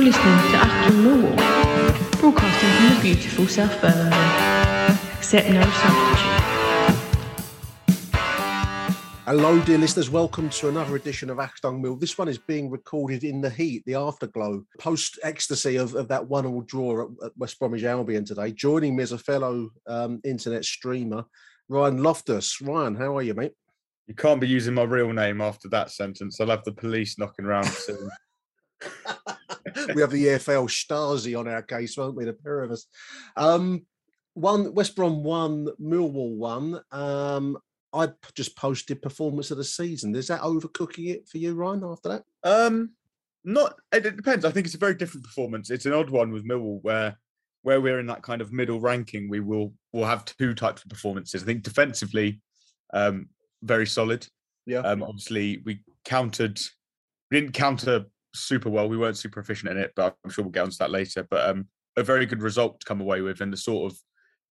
You're listening to Achtung Millwall, broadcasting from the beautiful South Birmingham. Accept no substitute. Hello, dear listeners. Welcome to another edition of Ashton Mill. This one is being recorded in the heat, the afterglow, post ecstasy of, of that one all draw at, at West Bromwich Albion today. Joining me as a fellow um, internet streamer, Ryan Loftus. Ryan, how are you, mate? You can't be using my real name after that sentence. I'll have the police knocking around soon. we have the EFL Stasi on our case, won't we? The pair of us. Um, one West Brom one, Millwall one. Um, I just posted performance of the season. Is that overcooking it for you, Ryan? After that, Um, not. It, it depends. I think it's a very different performance. It's an odd one with Millwall, where where we're in that kind of middle ranking. We will will have two types of performances. I think defensively, um, very solid. yeah, Um, obviously, we countered. We didn't counter super well. We weren't super efficient in it, but I'm sure we'll get onto that later. But um, a very good result to come away with, and the sort of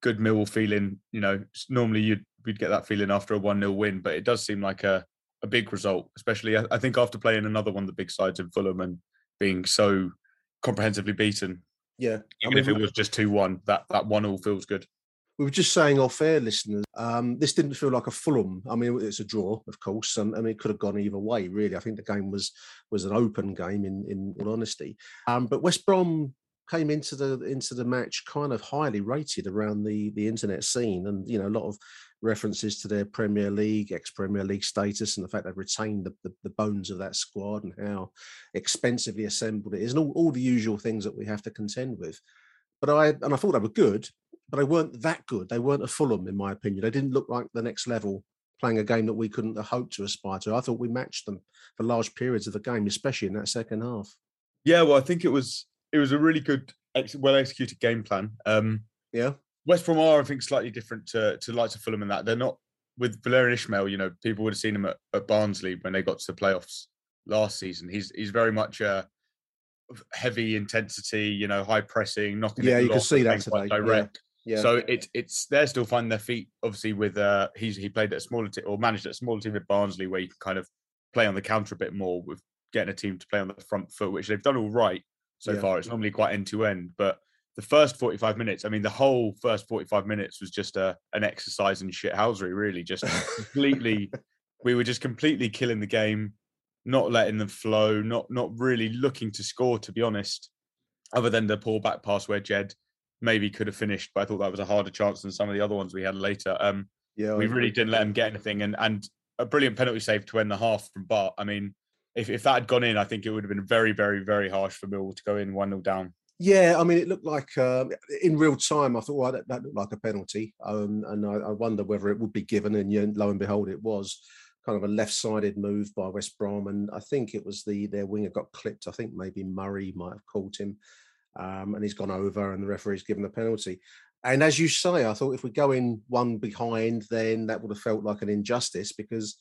good Millwall feeling. You know, normally you'd we'd get that feeling after a one 0 win, but it does seem like a a big result, especially I, I think after playing another one of the big sides in Fulham and being so comprehensively beaten. yeah. I Even mean, if it was just two one, that that one all feels good. We were just saying off air, listeners, um, this didn't feel like a Fulham. I mean, it's a draw, of course. and it could have gone either way, really. I think the game was was an open game, in in, in honesty. Um, but West Brom came into the into the match kind of highly rated around the the internet scene, and you know, a lot of references to their Premier League, ex Premier League status, and the fact they've retained the, the, the bones of that squad and how expensively assembled it is, and all, all the usual things that we have to contend with. But I and I thought they were good, they weren't that good. They weren't a Fulham, in my opinion. They didn't look like the next level, playing a game that we couldn't hope to aspire to. I thought we matched them for large periods of the game, especially in that second half. Yeah, well, I think it was it was a really good, well executed game plan. Um, Yeah, West Brom are, I think, slightly different to to likes of Fulham in that they're not with Valérien Ismaël. You know, people would have seen him at, at Barnsley when they got to the playoffs last season. He's he's very much a heavy intensity, you know, high pressing, knocking. Yeah, you can see that today, Direct. Yeah. So it's it's they're still finding their feet. Obviously, with uh, he's he played at a smaller team or managed at a smaller team at Barnsley, where you can kind of play on the counter a bit more with getting a team to play on the front foot, which they've done all right so Yeah. far. It's normally quite end to end, but the first 45 minutes, I mean, the whole first 45 minutes was just a an exercise in shithousery, really. Just completely, we were just completely killing the game, not letting them flow, not not really looking to score, to be honest. Other than the poor back pass where Jed maybe could have finished, but I thought that was a harder chance than some of the other ones we had later. Um, yeah, we really didn't let him get anything, and and a brilliant penalty save to end the half from Bart. I mean, if if that had gone in, I think it would have been very, very, very harsh for Millwall to go in one 0 down. Yeah, I mean, it looked like um, in real time. I thought, well, that, that looked like a penalty, um, and I, I wonder whether it would be given. And lo and behold, it was kind of a left-sided move by West Brom, and I think it was the their winger got clipped. I think maybe Murray might have caught him, um, and he's gone over, and the referee's given the penalty. And as you say, I thought if we go in one behind, then that would have felt like an injustice because,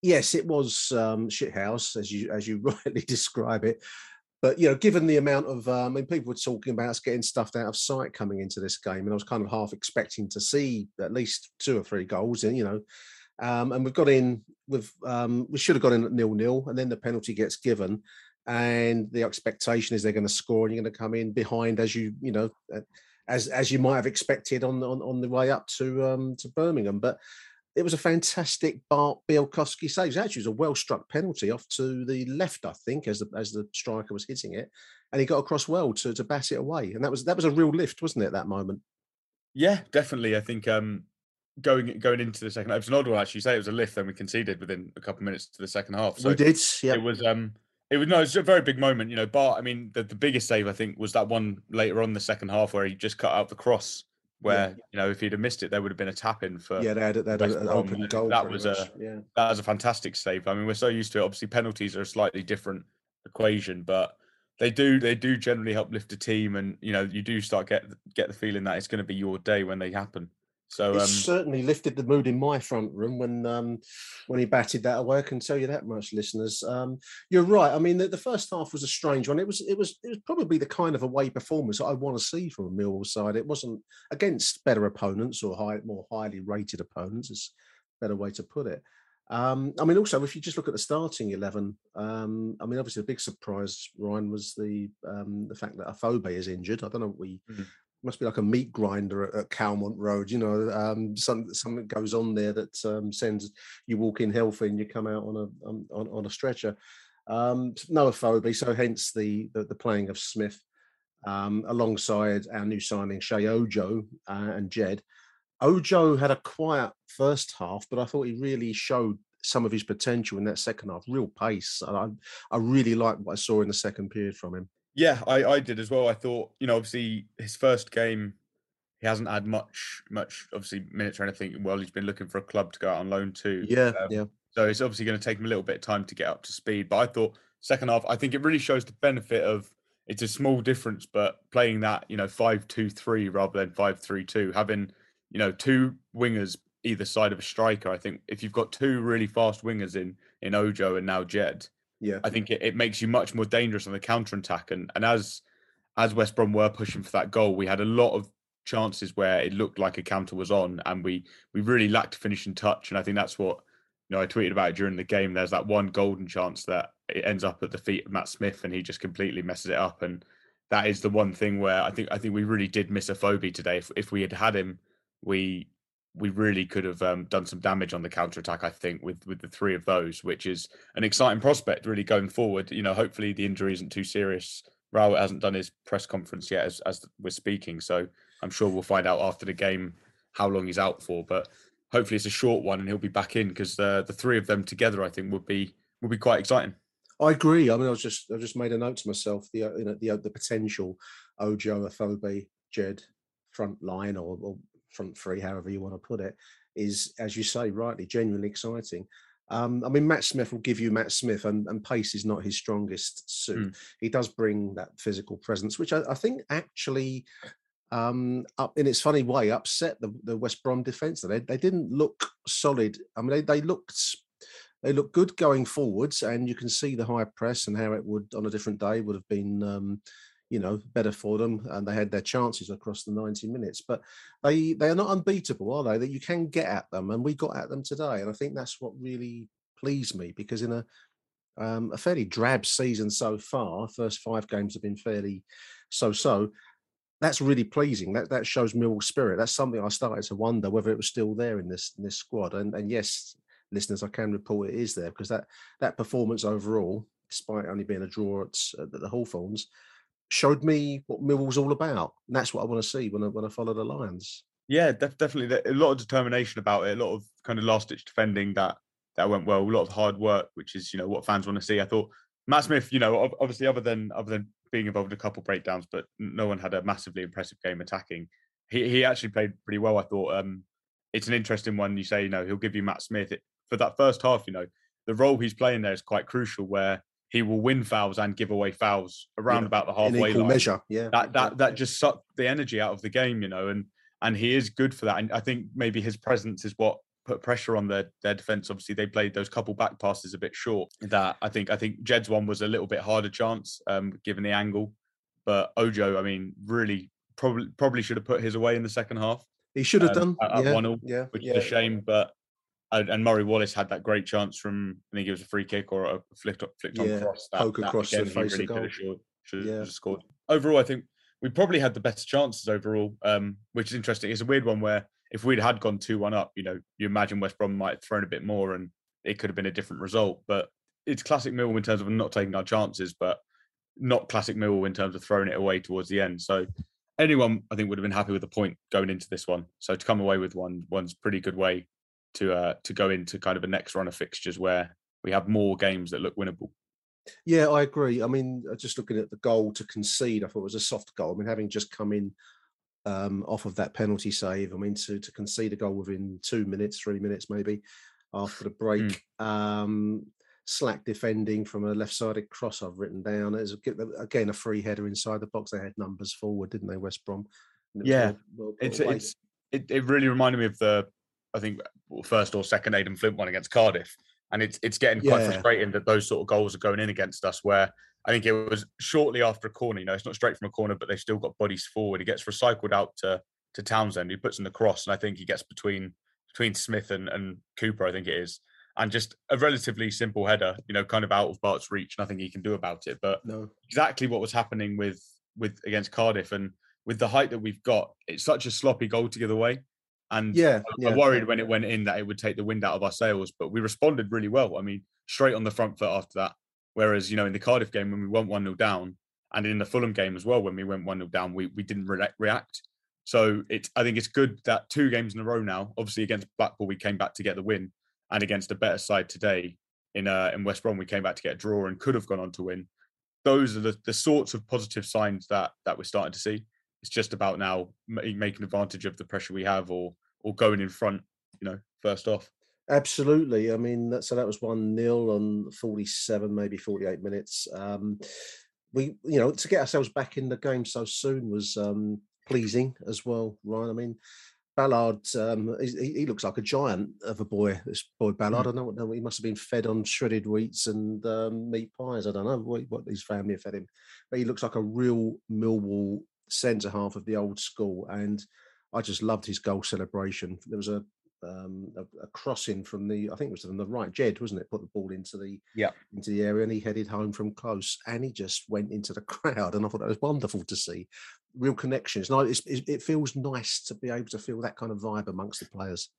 yes, it was um, shithouse as you as you rightly describe it. But you know, given the amount of, um, I mean, people were talking about us getting stuffed out of sight coming into this game, and I was kind of half expecting to see at least two or three goals. And you know, um, and we've got in with, um, we should have got in at nil nil, and then the penalty gets given, and the expectation is they're going to score, and you're going to come in behind as you, you know, uh, as as you might have expected on on on the way up to um, to Birmingham. But it was a fantastic Bart Bialkowski save. It actually was a well struck penalty off to the left, I think, as the as the striker was hitting it, and he got across well to to bat it away. And that was that was a real lift, wasn't it? At that moment. Yeah, definitely. I think um, going going into the second, it was an odd one actually. You say it was a lift, then we conceded within a couple of minutes to the second half. So we did. Yeah, it was. Um, it was no, it was a very big moment. You know, Bart. I mean, the, the biggest save I think was that one later on the second half where he just cut out the cross where yeah. you know if he'd have missed it, there would have been a tap in for yeah. They had, they had an open goal. That was much. a yeah. That was a fantastic save. I mean, we're so used to it. Obviously, penalties are a slightly different equation, but they do they do generally help lift a team, and you know you do start get get the feeling that it's going to be your day when they happen. So it um, certainly lifted the mood in my front room when um, when he batted that away. I can tell you that much, listeners. Um, you're right. I mean, the, the, first half was a strange one. It was it was it was probably the kind of away performance I want to see from a Millwall side. It wasn't against better opponents or high, more highly rated opponents. It's a better way to put it. Um, I mean, also if you just look at the starting eleven, um, I mean, obviously the big surprise, Ryan, was the um, the fact that Afobe is injured. I don't know what we mm must be like a meat grinder at, at Calmont Road. You know, um, some, something goes on there that um, sends you walk in healthy and you come out on a on, on a stretcher. Um, Noah so hence the, the, the playing of Smith um, alongside our new signing Sheyi Ojo uh, and Jed. Ojo had a quiet first half, but I thought he really showed some of his potential in that second half. Real pace. I, I really liked what I saw in the second period from him. Yeah, I, I did as well. I thought, you know, obviously his first game, he hasn't had much, much obviously minutes or anything. Well, he's been looking for a club to go out on loan to. Yeah, um, yeah. So it's obviously going to take him a little bit of time to get up to speed. But I thought second half, I think it really shows the benefit of it's a small difference, but playing that, you know, five two three rather than five three two, having, you know, two wingers either side of a striker. I think if you've got two really fast wingers in in Ojo and now Jed, yeah, I think it, it makes you much more dangerous on the counter attack. And and as as West Brom were pushing for that goal, we had a lot of chances where it looked like a counter was on, and we we really lacked finishing touch. And I think that's what you know I tweeted about during the game. There's that one golden chance that it ends up at the feet of Matt Smith, and he just completely messes it up. And that is the one thing where I think I think we really did miss Afobe today. If if we had had him, we we really could have um, done some damage on the counter attack. I think with with the three of those, which is an exciting prospect really going forward. You know, hopefully the injury isn't too serious. Rowett hasn't done his press conference yet as, as we're speaking, so I'm sure we'll find out after the game how long he's out for. But hopefully it's a short one and he'll be back in because the the three of them together, I think, would be would be quite exciting. I agree. I mean, I was just I just made a note to myself the uh, you know the uh, the potential Ojo, Afobe, Jed front line or, or front three, however you want to put it, is, as you say, rightly, genuinely exciting. Um, I mean, Matt Smith will give you Matt Smith, and, and pace is not his strongest suit. Mm. He does bring that physical presence, which I, I think actually, um, up in its funny way, upset the, the West Brom defence. They they didn't look solid. I mean, they they looked they look good going forwards, and you can see the high press and how it would on a different day would have been um, you know, better for them, and they had their chances across the 90 minutes. But they they are not unbeatable, are they? That you can get at them, and we got at them today, and I think that's what really pleased me because in a um, a fairly drab season so far, first five games have been fairly so-so. That's really pleasing. That that shows Millwall spirit. That's something I started to wonder whether it was still there in this in this squad. And and yes, listeners, I can report it is there because that that performance overall, despite only being a draw at, at the Hawthorns, showed me what Millwall's all about. And that's what I want to see when I when I follow the Lions. Yeah, def- definitely. A lot of determination about it. A lot of kind of last ditch defending that that went well. A lot of hard work, which is you know what fans want to see. I thought Matt Smith, you know, obviously other than other than being involved in a couple breakdowns, but no one had a massively impressive game attacking. He he actually played pretty well. I thought. Um, it's an interesting one. You say, you know, he'll give you Matt Smith it, for that first half. You know, the role he's playing there is quite crucial. Where he will win fouls and give away fouls around yeah, about the halfway line. Measure, yeah. That that that just sucked the energy out of the game, you know, and and he is good for that. And I think maybe his presence is what put pressure on their their defense. Obviously, they played those couple back passes a bit short. That I think I think Jed's one was a little bit harder chance, um, given the angle. But Ojo, I mean, really probably probably should have put his away in the second half. He should have um, done at, yeah, one yeah, which yeah. is a shame. But and Murray Wallace had that great chance from I think it was a free kick or a flicked flicked yeah, on cross. That, poke across again, the face really goal. Should, should yeah. have scored. Overall, I think we probably had the best chances overall, um, which is interesting. It's a weird one where if we'd had gone two one up, you know, you imagine West Brom might have thrown a bit more and it could have been a different result. But it's classic Millwall in terms of not taking our chances, but not classic Millwall in terms of throwing it away towards the end. So anyone I think would have been happy with the point going into this one. So to come away with one, one's pretty good way to uh, to go into kind of a next run of fixtures where we have more games that look winnable. Yeah, I agree. I mean, uh, just looking at the goal to concede, I thought it was a soft goal. I mean, having just come in um, off of that penalty save, I mean, to to concede a goal within two minutes, three minutes maybe after the break. Mm. Um, slack defending from a left-sided cross. I've written down It as again a free header inside the box. They had numbers forward, didn't they, West Brom? Yeah, well, well it's, it's it, it really reminded me of the I think first or second Aden Flint one against Cardiff, and it's it's getting quite yeah. frustrating that those sort of goals are going in against us. Where I think it was shortly after a corner. You know, it's not straight from a corner, but they've still got bodies forward. He gets recycled out to to Townsend. He puts in the cross, and I think he gets between between Smith and, and Cooper. I think it is, and just a relatively simple header. You know, kind of out of Bart's reach. Nothing he can do about it. But no. exactly what was happening with with against Cardiff, and with the height that we've got, it's such a sloppy goal to give away. And yeah, I, yeah. worried when it went in that it would take the wind out of our sails, but we responded really well. I mean, straight on the front foot after that. Whereas, you know, in the Cardiff game when we went 1 0 down, and in the Fulham game as well, when we went 1 0 down, we, we didn't re- react. So it's I think it's good that two games in a row now, obviously against Blackpool, we came back to get the win, and against a better side today in uh, in West Brom, we came back to get a draw and could have gone on to win. Those are the, the sorts of positive signs that that we're starting to see. It's just about now making advantage of the pressure we have, or or going in front. You know, first off. Absolutely. I mean, that, so that was one nil on forty-seven, maybe forty-eight minutes. Um, we, you know, to get ourselves back in the game so soon was um, pleasing as well, Ryan. I mean, Ballard, um, he, he, looks like a giant of a boy. This boy Ballard, mm. I don't know. He must have been fed on shredded wheats and um, meat pies. I don't know what, what his family fed him, but he looks like a real Millwall centre half of the old school, and I just loved his goal celebration. There was a um, a, a, crossing from the I think it was from the right. Jed wasn't it? Put the ball into the yeah into the area, and he headed home from close, and he just went into the crowd, and I thought that was wonderful to see. Real connections. No, it's, it feels nice to be able to feel that kind of vibe amongst the players.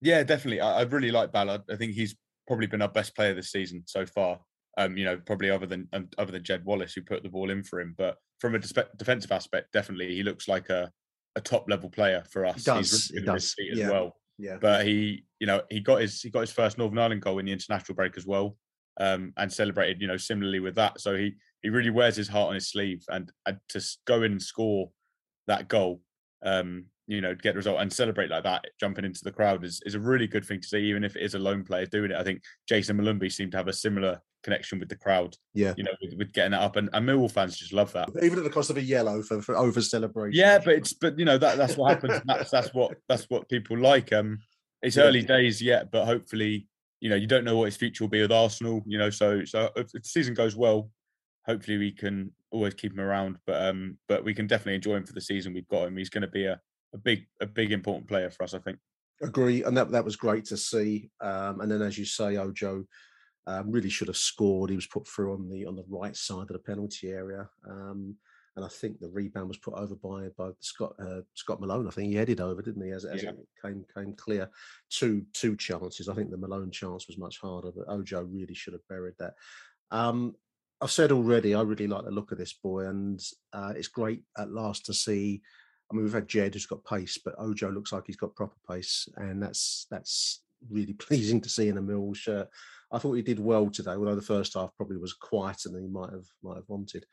Yeah, definitely. I, I really like Ballard. I think he's probably been our best player this season so far. Um, you know, probably other than um, other than Jed Wallace who put the ball in for him. But from a defensive aspect, definitely he looks like a, a top level player for us. He does. Really he does. as yeah. well. Yeah. But he, you know, he got his he got his first Northern Ireland goal in the international break as well, um, and celebrated, you know, similarly with that. So he he really wears his heart on his sleeve, and, and to go in and score that goal, um, you know, get the result and celebrate like that, jumping into the crowd is is a really good thing to see, even if it is a lone player doing it. I think Jayson Molumby seemed to have a similar connection with the crowd. Yeah, you know, with, with getting it up, and, and Millwall fans just love that. Even at the cost of a yellow for, for over celebration. Yeah, but it's but you know that that's what happens. that's that's what that's what people like. Um, it's yeah. early days yet, but hopefully, you know, you don't know what his future will be with Arsenal. You know, so so if the season goes well, hopefully we can always keep him around. But um, but we can definitely enjoy him for the season we've got him. He's going to be a, a big a big important player for us, I think. Agree, and that that was great to see. Um, and then as you say, Ojo. Um, really should have scored. He was put through on the on the right side of the penalty area. Um, and I think the rebound was put over by by Scott uh, Scott Malone. I think he headed over, didn't he? As, as yeah. it came came clear, two two chances. I think the Malone chance was much harder, but Ojo really should have buried that. Um, I've said already, I really like the look of this boy, and uh, it's great at last to see. I mean, we've had Jed who's got pace, but Ojo looks like he's got proper pace, and that's that's really pleasing to see in a Mill shirt. I thought he did well today, although the first half probably was quieter than he might have might have wanted.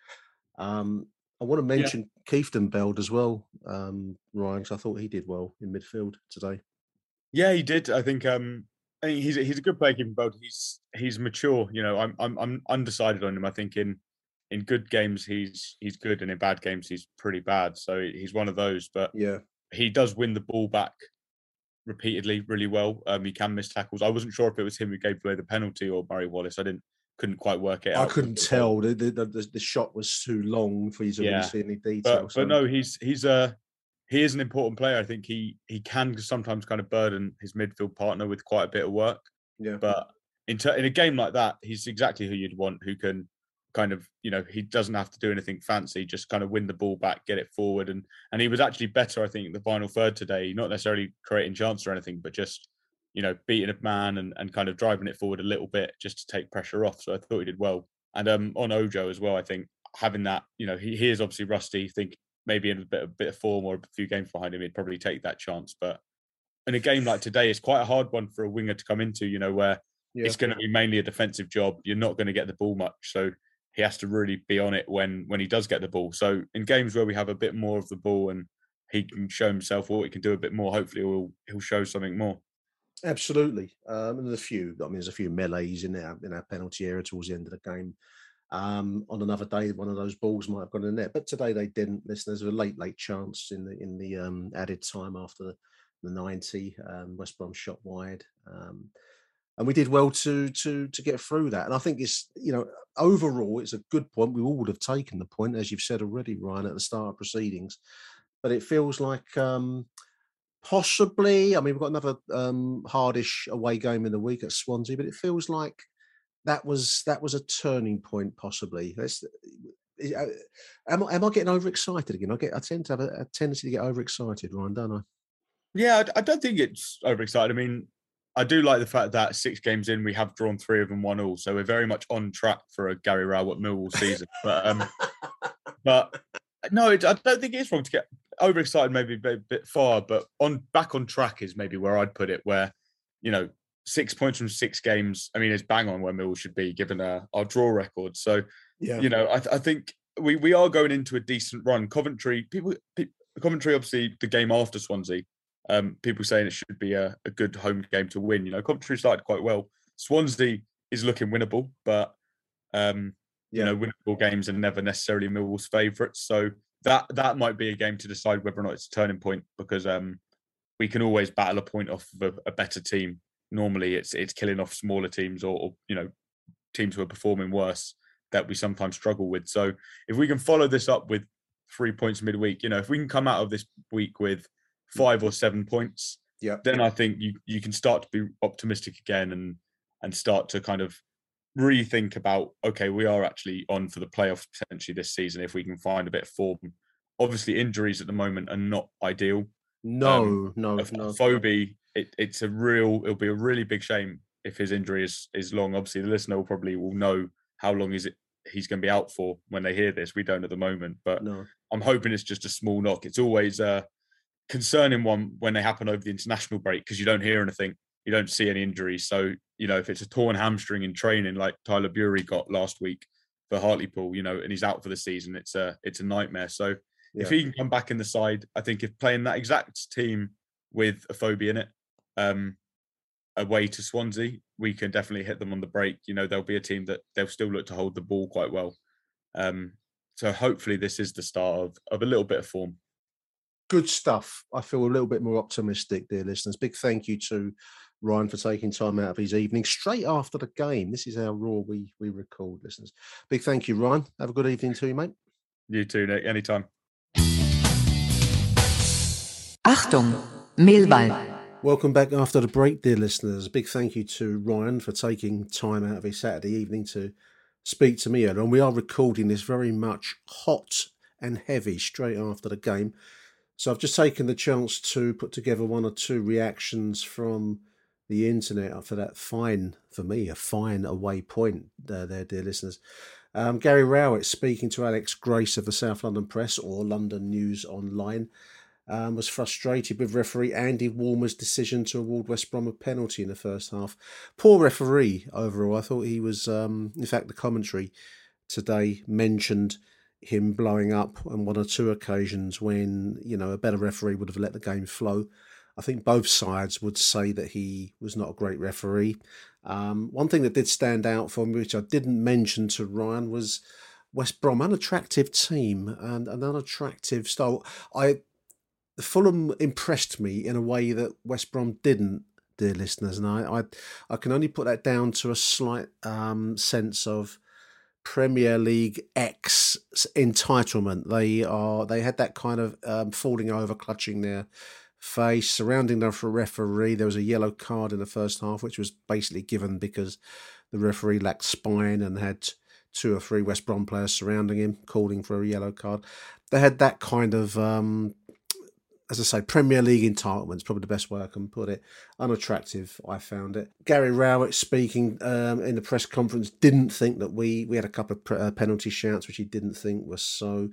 Um, I want to mention yeah. Kieftenbeld as well, um, Ryan, because I thought he did well in midfield today. Yeah, he did. I think um, I think he's a, he's a good player, Kieftenbeld. He's he's mature. You know, I'm I'm I'm undecided on him. I think in in good games he's he's good, and in bad games he's pretty bad. So he's one of those. But yeah, he does win the ball back repeatedly really well. Um, he can miss tackles. I wasn't sure if it was him who gave away the penalty or Murray Wallace. I didn't couldn't quite work it I out. I couldn't tell. The, the, the, the, shot was too long for you to yeah. really see any detail. But, but no, he's he's a he is an important player. I think he he can sometimes kind of burden his midfield partner with quite a bit of work. Yeah. But in ter- in a game like that, he's exactly who you'd want, who can kind of you know he doesn't have to do anything fancy just kind of win the ball back get it forward and and he was actually better i think the final third today not necessarily creating chance or anything but just you know beating a man and, and kind of driving it forward a little bit just to take pressure off so i thought he did well and um on ojo as well i think having that you know he, he is obviously rusty think maybe in a bit, a bit of form or a few games behind him he'd probably take that chance but in a game like today it's quite a hard one for a winger to come into you know where yeah. it's going to be mainly a defensive job you're not going to get the ball much so he has to really be on it when when he does get the ball. So in games where we have a bit more of the ball and he can show himself what he can do a bit more, hopefully he'll he'll show something more. Absolutely, um, and there's a few. I mean, there's a few melees in our in our penalty area towards the end of the game. Um, on another day, one of those balls might have gone in there, but today they didn't. Listen, there's a late, late chance in the in the um, added time after the, the 90. Um, West Brom shot wide. And we did well to to to get through that. And I think it's you know overall it's a good point. We all would have taken the point, as you've said already, Ryan, at the start of proceedings. But it feels like um, possibly. I mean, we've got another um, hardish away game in the week at Swansea, but it feels like that was that was a turning point, possibly. That's, uh, am, I, am I getting overexcited again? I get I tend to have a, a tendency to get overexcited, Ryan, don't I? Yeah, I don't think it's overexcited. I mean, I do like the fact that six games in, we have drawn three of them, one all. So we're very much on track for a Gary Rowett Millwall season. But um, but no, it, I don't think it's wrong to get overexcited. Maybe a bit, bit far, but on back on track is maybe where I'd put it. Where you know six points from six games. I mean, it's bang on where Millwall should be given our, our draw record. So yeah, you know, I, I think we we are going into a decent run. Coventry people, people Coventry obviously the game after Swansea um, people saying it should be a, a, good home game to win. You know, Coventry started quite well. Swansea is looking winnable, but um, yeah. you know, winnable games are never necessarily Millwall's favourites. So that that might be a game to decide whether or not it's a turning point because um, we can always battle a point off of a, a, better team. Normally, it's it's killing off smaller teams or, or you know teams who are performing worse that we sometimes struggle with. So if we can follow this up with three points midweek, you know, if we can come out of this week with five or seven points, yeah, then I think you you can start to be optimistic again and and start to kind of rethink about okay, we are actually on for the playoffs potentially this season if we can find a bit of form. Obviously, injuries at the moment are not ideal. No, um, no, no. Phoebe, it, it's a real. It'll be a really big shame if his injury is is long. Obviously, the listener will probably will know how long is it he's going to be out for when they hear this. We don't at the moment, but no. I'm hoping it's just a small knock. It's always uh, concerning one when they happen over the international break because you don't hear anything, you don't see any injuries. So you know if it's a torn hamstring in training like Tyler Burey got last week for Hartlepool, you know, and he's out for the season, it's a it's a nightmare. So yeah. if he can come back in the side, I think if playing that exact team with Afobe in it, um, away to Swansea, we can definitely hit them on the break. You know, there'll be a team that they'll still look to hold the ball quite well. Um, so hopefully this is the start of, of a little bit of form good stuff. I feel a little bit more optimistic, dear listeners. Big thank you to Ryan for taking time out of his evening straight after the game. This is how raw we we record, listeners. Big thank you, Ryan. Have a good evening to you, mate. You too, Nick. Anytime. Achtung, Millwall. Welcome back after the break, dear listeners. Big thank you to Ryan for taking time out of his Saturday evening to speak to me. And we are recording this very much hot and heavy straight after the game. So I've just taken the chance to put together one or two reactions from the internet for that fine, for me, a fine away point uh, there, dear listeners. Um, Gary Rowett speaking to Alex Grace of the South London Press or London News Online um, was frustrated with referee Andy Woolmer's decision to award West Brom a penalty in the first half. Poor referee overall. I thought he was, um, in fact, the commentary today mentioned him blowing up on one or two occasions when you know a better referee would have let the game flow. I think both sides would say that he was not a great referee. Um, one thing that did stand out for me, which I didn't mention to Ryan, was West Brom, an attractive team and an unattractive style. I Fulham impressed me in a way that West Brom didn't, dear listeners, and I I, I can only put that down to a slight um, sense of Premier League X entitlement. They are they had that kind of um, falling over, clutching their face, surrounding the referee. There was a yellow card in the first half, which was basically given because the referee lacked spine and had two or three West Brom players surrounding him, calling for a yellow card. They had that kind of, um, as I say, Premier League entitlements, probably the best way I can put it. Unattractive, I found it. Gary Rowett speaking um, in the press conference didn't think that we we had a couple of uh, penalty shouts, which he didn't think was so.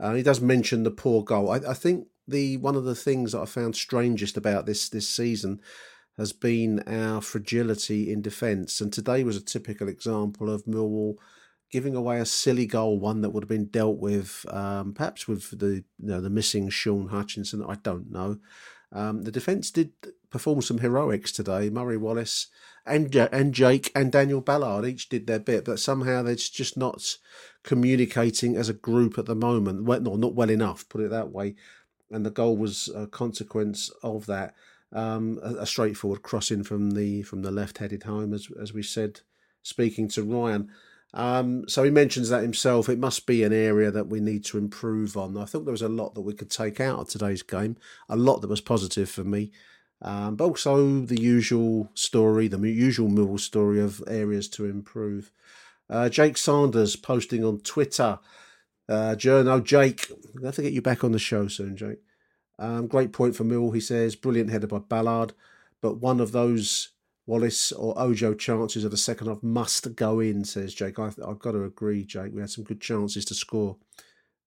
Uh, he does mention the poor goal. I, I think the one of the things that I found strangest about this this season has been our fragility in defence, and today was a typical example of Millwall giving away a silly goal, one that would have been dealt with, um, perhaps with the you know the missing Shaun Hutchinson. I don't know. Um, the defence did perform some heroics today. Murray Wallace and and Jake and Daniel Ballard each did their bit, but somehow they're just not communicating as a group at the moment. Well, no, not well enough, put it that way. And the goal was a consequence of that. Um, a, a, straightforward crossing from the from the left-headed home, as as we said, speaking to Ryan. Um, so he mentions that himself. It must be an area that we need to improve on. I think there was a lot that we could take out of today's game, a lot that was positive for me, um, but also the usual story, the usual Millwall story of areas to improve. Uh, Jake Sanders posting on Twitter. Uh, Journo, Jake, I have to get you back on the show soon, Jake. Um, great point for Mill, he says. Brilliant header by Ballard, but one of those Wallace or Ojo chances of the second half must go in, says Jake. I, have got to agree, Jake. We had some good chances to score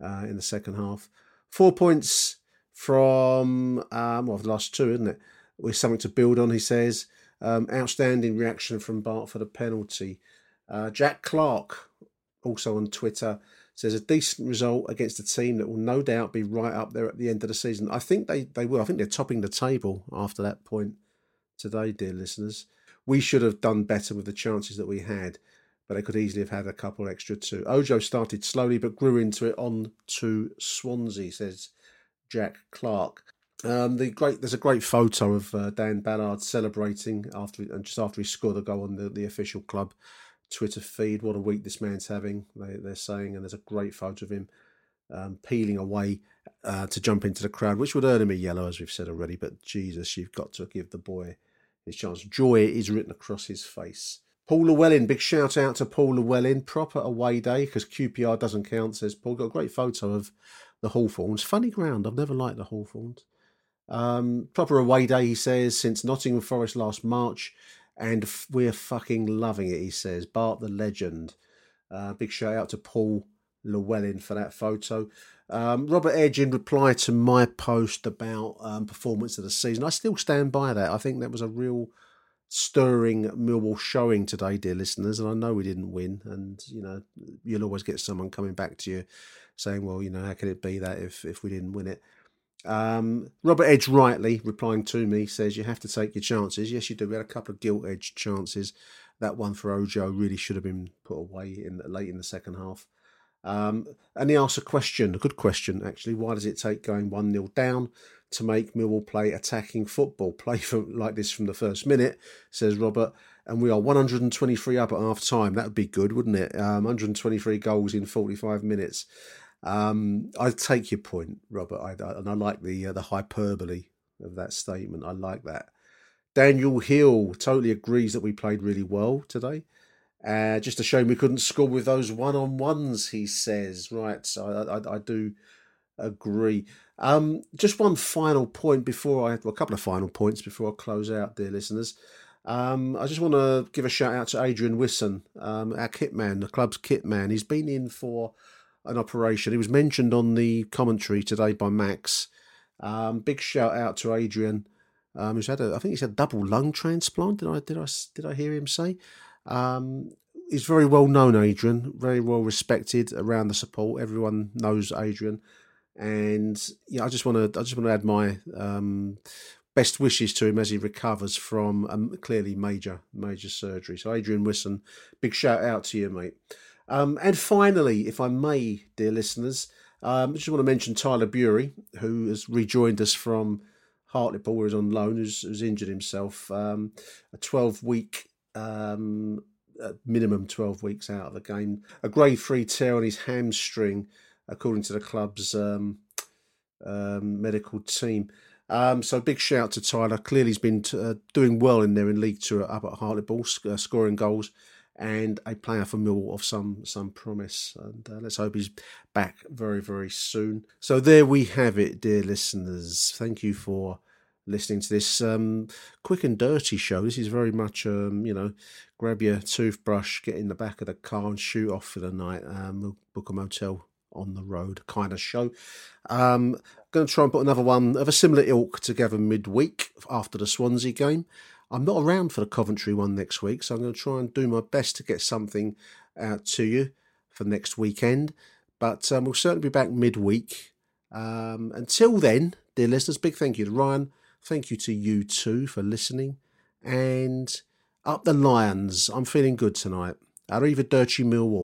uh, in the second half. Four points from, um, well, the last two, isn't it? With something to build on, he says. Um, outstanding reaction from Bart for the penalty. Uh, Jack Clark, also on Twitter, says a decent result against a team that will no doubt be right up there at the end of the season. I think they, they will. I think they're topping the table after that point today, dear listeners. We should have done better with the chances that we had, but they could easily have had a couple extra too. Ojo started slowly but grew into it on to Swansea, says Jack Clark. Um, the great there's a great photo of uh, Dan Ballard celebrating after and just after he scored a goal on the, the official club Twitter feed. What a week this man's having, they, they're saying, and there's a great photo of him um, peeling away uh, to jump into the crowd, which would earn him a yellow, as we've said already. But Jesus, you've got to give the boy his chance. Joy is written across his face. Paul Llewellyn, big shout out to Paul Llewellyn. Proper away day because QPR doesn't count, says Paul. Got a great photo of the Hawthorns. Funny ground. I've never liked the Hawthorns. Um, proper away day, he says, since Nottingham Forest last March, and f- we're fucking loving it, he says. Bart the legend. Uh, big shout out to Paul Llewellyn for that photo. Um, Robert Edge, in reply to my post about um, performance of the season, I still stand by that. I think that was a real stirring Millwall showing today, dear listeners. And I know we didn't win, and you know you'll always get someone coming back to you saying, "Well, you know, how could it be that if if we didn't win it?" Um, Robert Edge rightly replying to me says you have to take your chances. Yes, you do. We had a couple of gilt edged chances. That one for Ojo really should have been put away in late in the second half. Um, and he asks a question, a good question actually. Why does it take going 1 0 down to make Millwall play attacking football? Play for, like this from the first minute, says Robert. And we are 123 up at half time. That would be good, wouldn't it? Um, 123 goals in 45 minutes. Um, I take your point, Robert, I, I, and I like the uh, the hyperbole of that statement. I like that. Daniel Hill totally agrees that we played really well today. Uh, just a shame we couldn't score with those one on ones, he says. Right, so I, I, I do agree. Um, just one final point before I, well, a couple of final points before I close out, dear listeners. Um, I just want to give a shout out to Adrian Wisson, um, our kit man, the club's kit man. He's been in for an operation. He was mentioned on the commentary today by Max. Um, big shout out to Adrian, um, who's had a, I think he's had a double lung transplant. Did I did I did I hear him say? Um, he's very well known, Adrian, very well respected around the support. Everyone knows Adrian, and yeah, I just want to I just want to add my um, best wishes to him as he recovers from um, clearly major major surgery. So, Adrian Wisson, big shout out to you, mate. Um, and finally, if I may, dear listeners, um, I just want to mention Tyler Burey, who has rejoined us from Hartlepool, where he's on loan, who's, who's injured himself. Um, a 12 week um, minimum 12 weeks out of the game. A grade three tear on his hamstring, according to the club's um, um, medical team. Um, so big shout to Tyler. Clearly, he's been t- uh, doing well in there in League Two up at Hartlepool, uh, scoring goals and a player for Millwall of some some promise. And uh, let's hope he's back very very soon. So there we have it, dear listeners. Thank you for listening to this um, quick and dirty show. This is very much, um, you know, grab your toothbrush, get in the back of the car, and shoot off for the night. Um, book a motel on the road kind of show. Um, going to try and put another one of a similar ilk together midweek after the Swansea game. I'm not around for the Coventry one next week, so I'm going to try and do my best to get something out to you for next weekend. But um, we'll certainly be back midweek. Um, until then, dear listeners, big thank you to Ryan. Thank you to you too for listening. And up the Lions. I'm feeling good tonight. Arrivederci Millwall.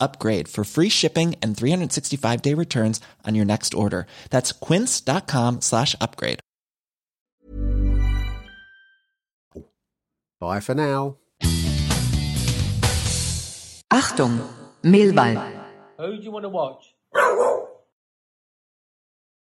upgrade for free shipping and 365 day returns on your next order. That's quince.com slash upgrade. Bye for now. Achtung, Millwall. Who do you want to watch?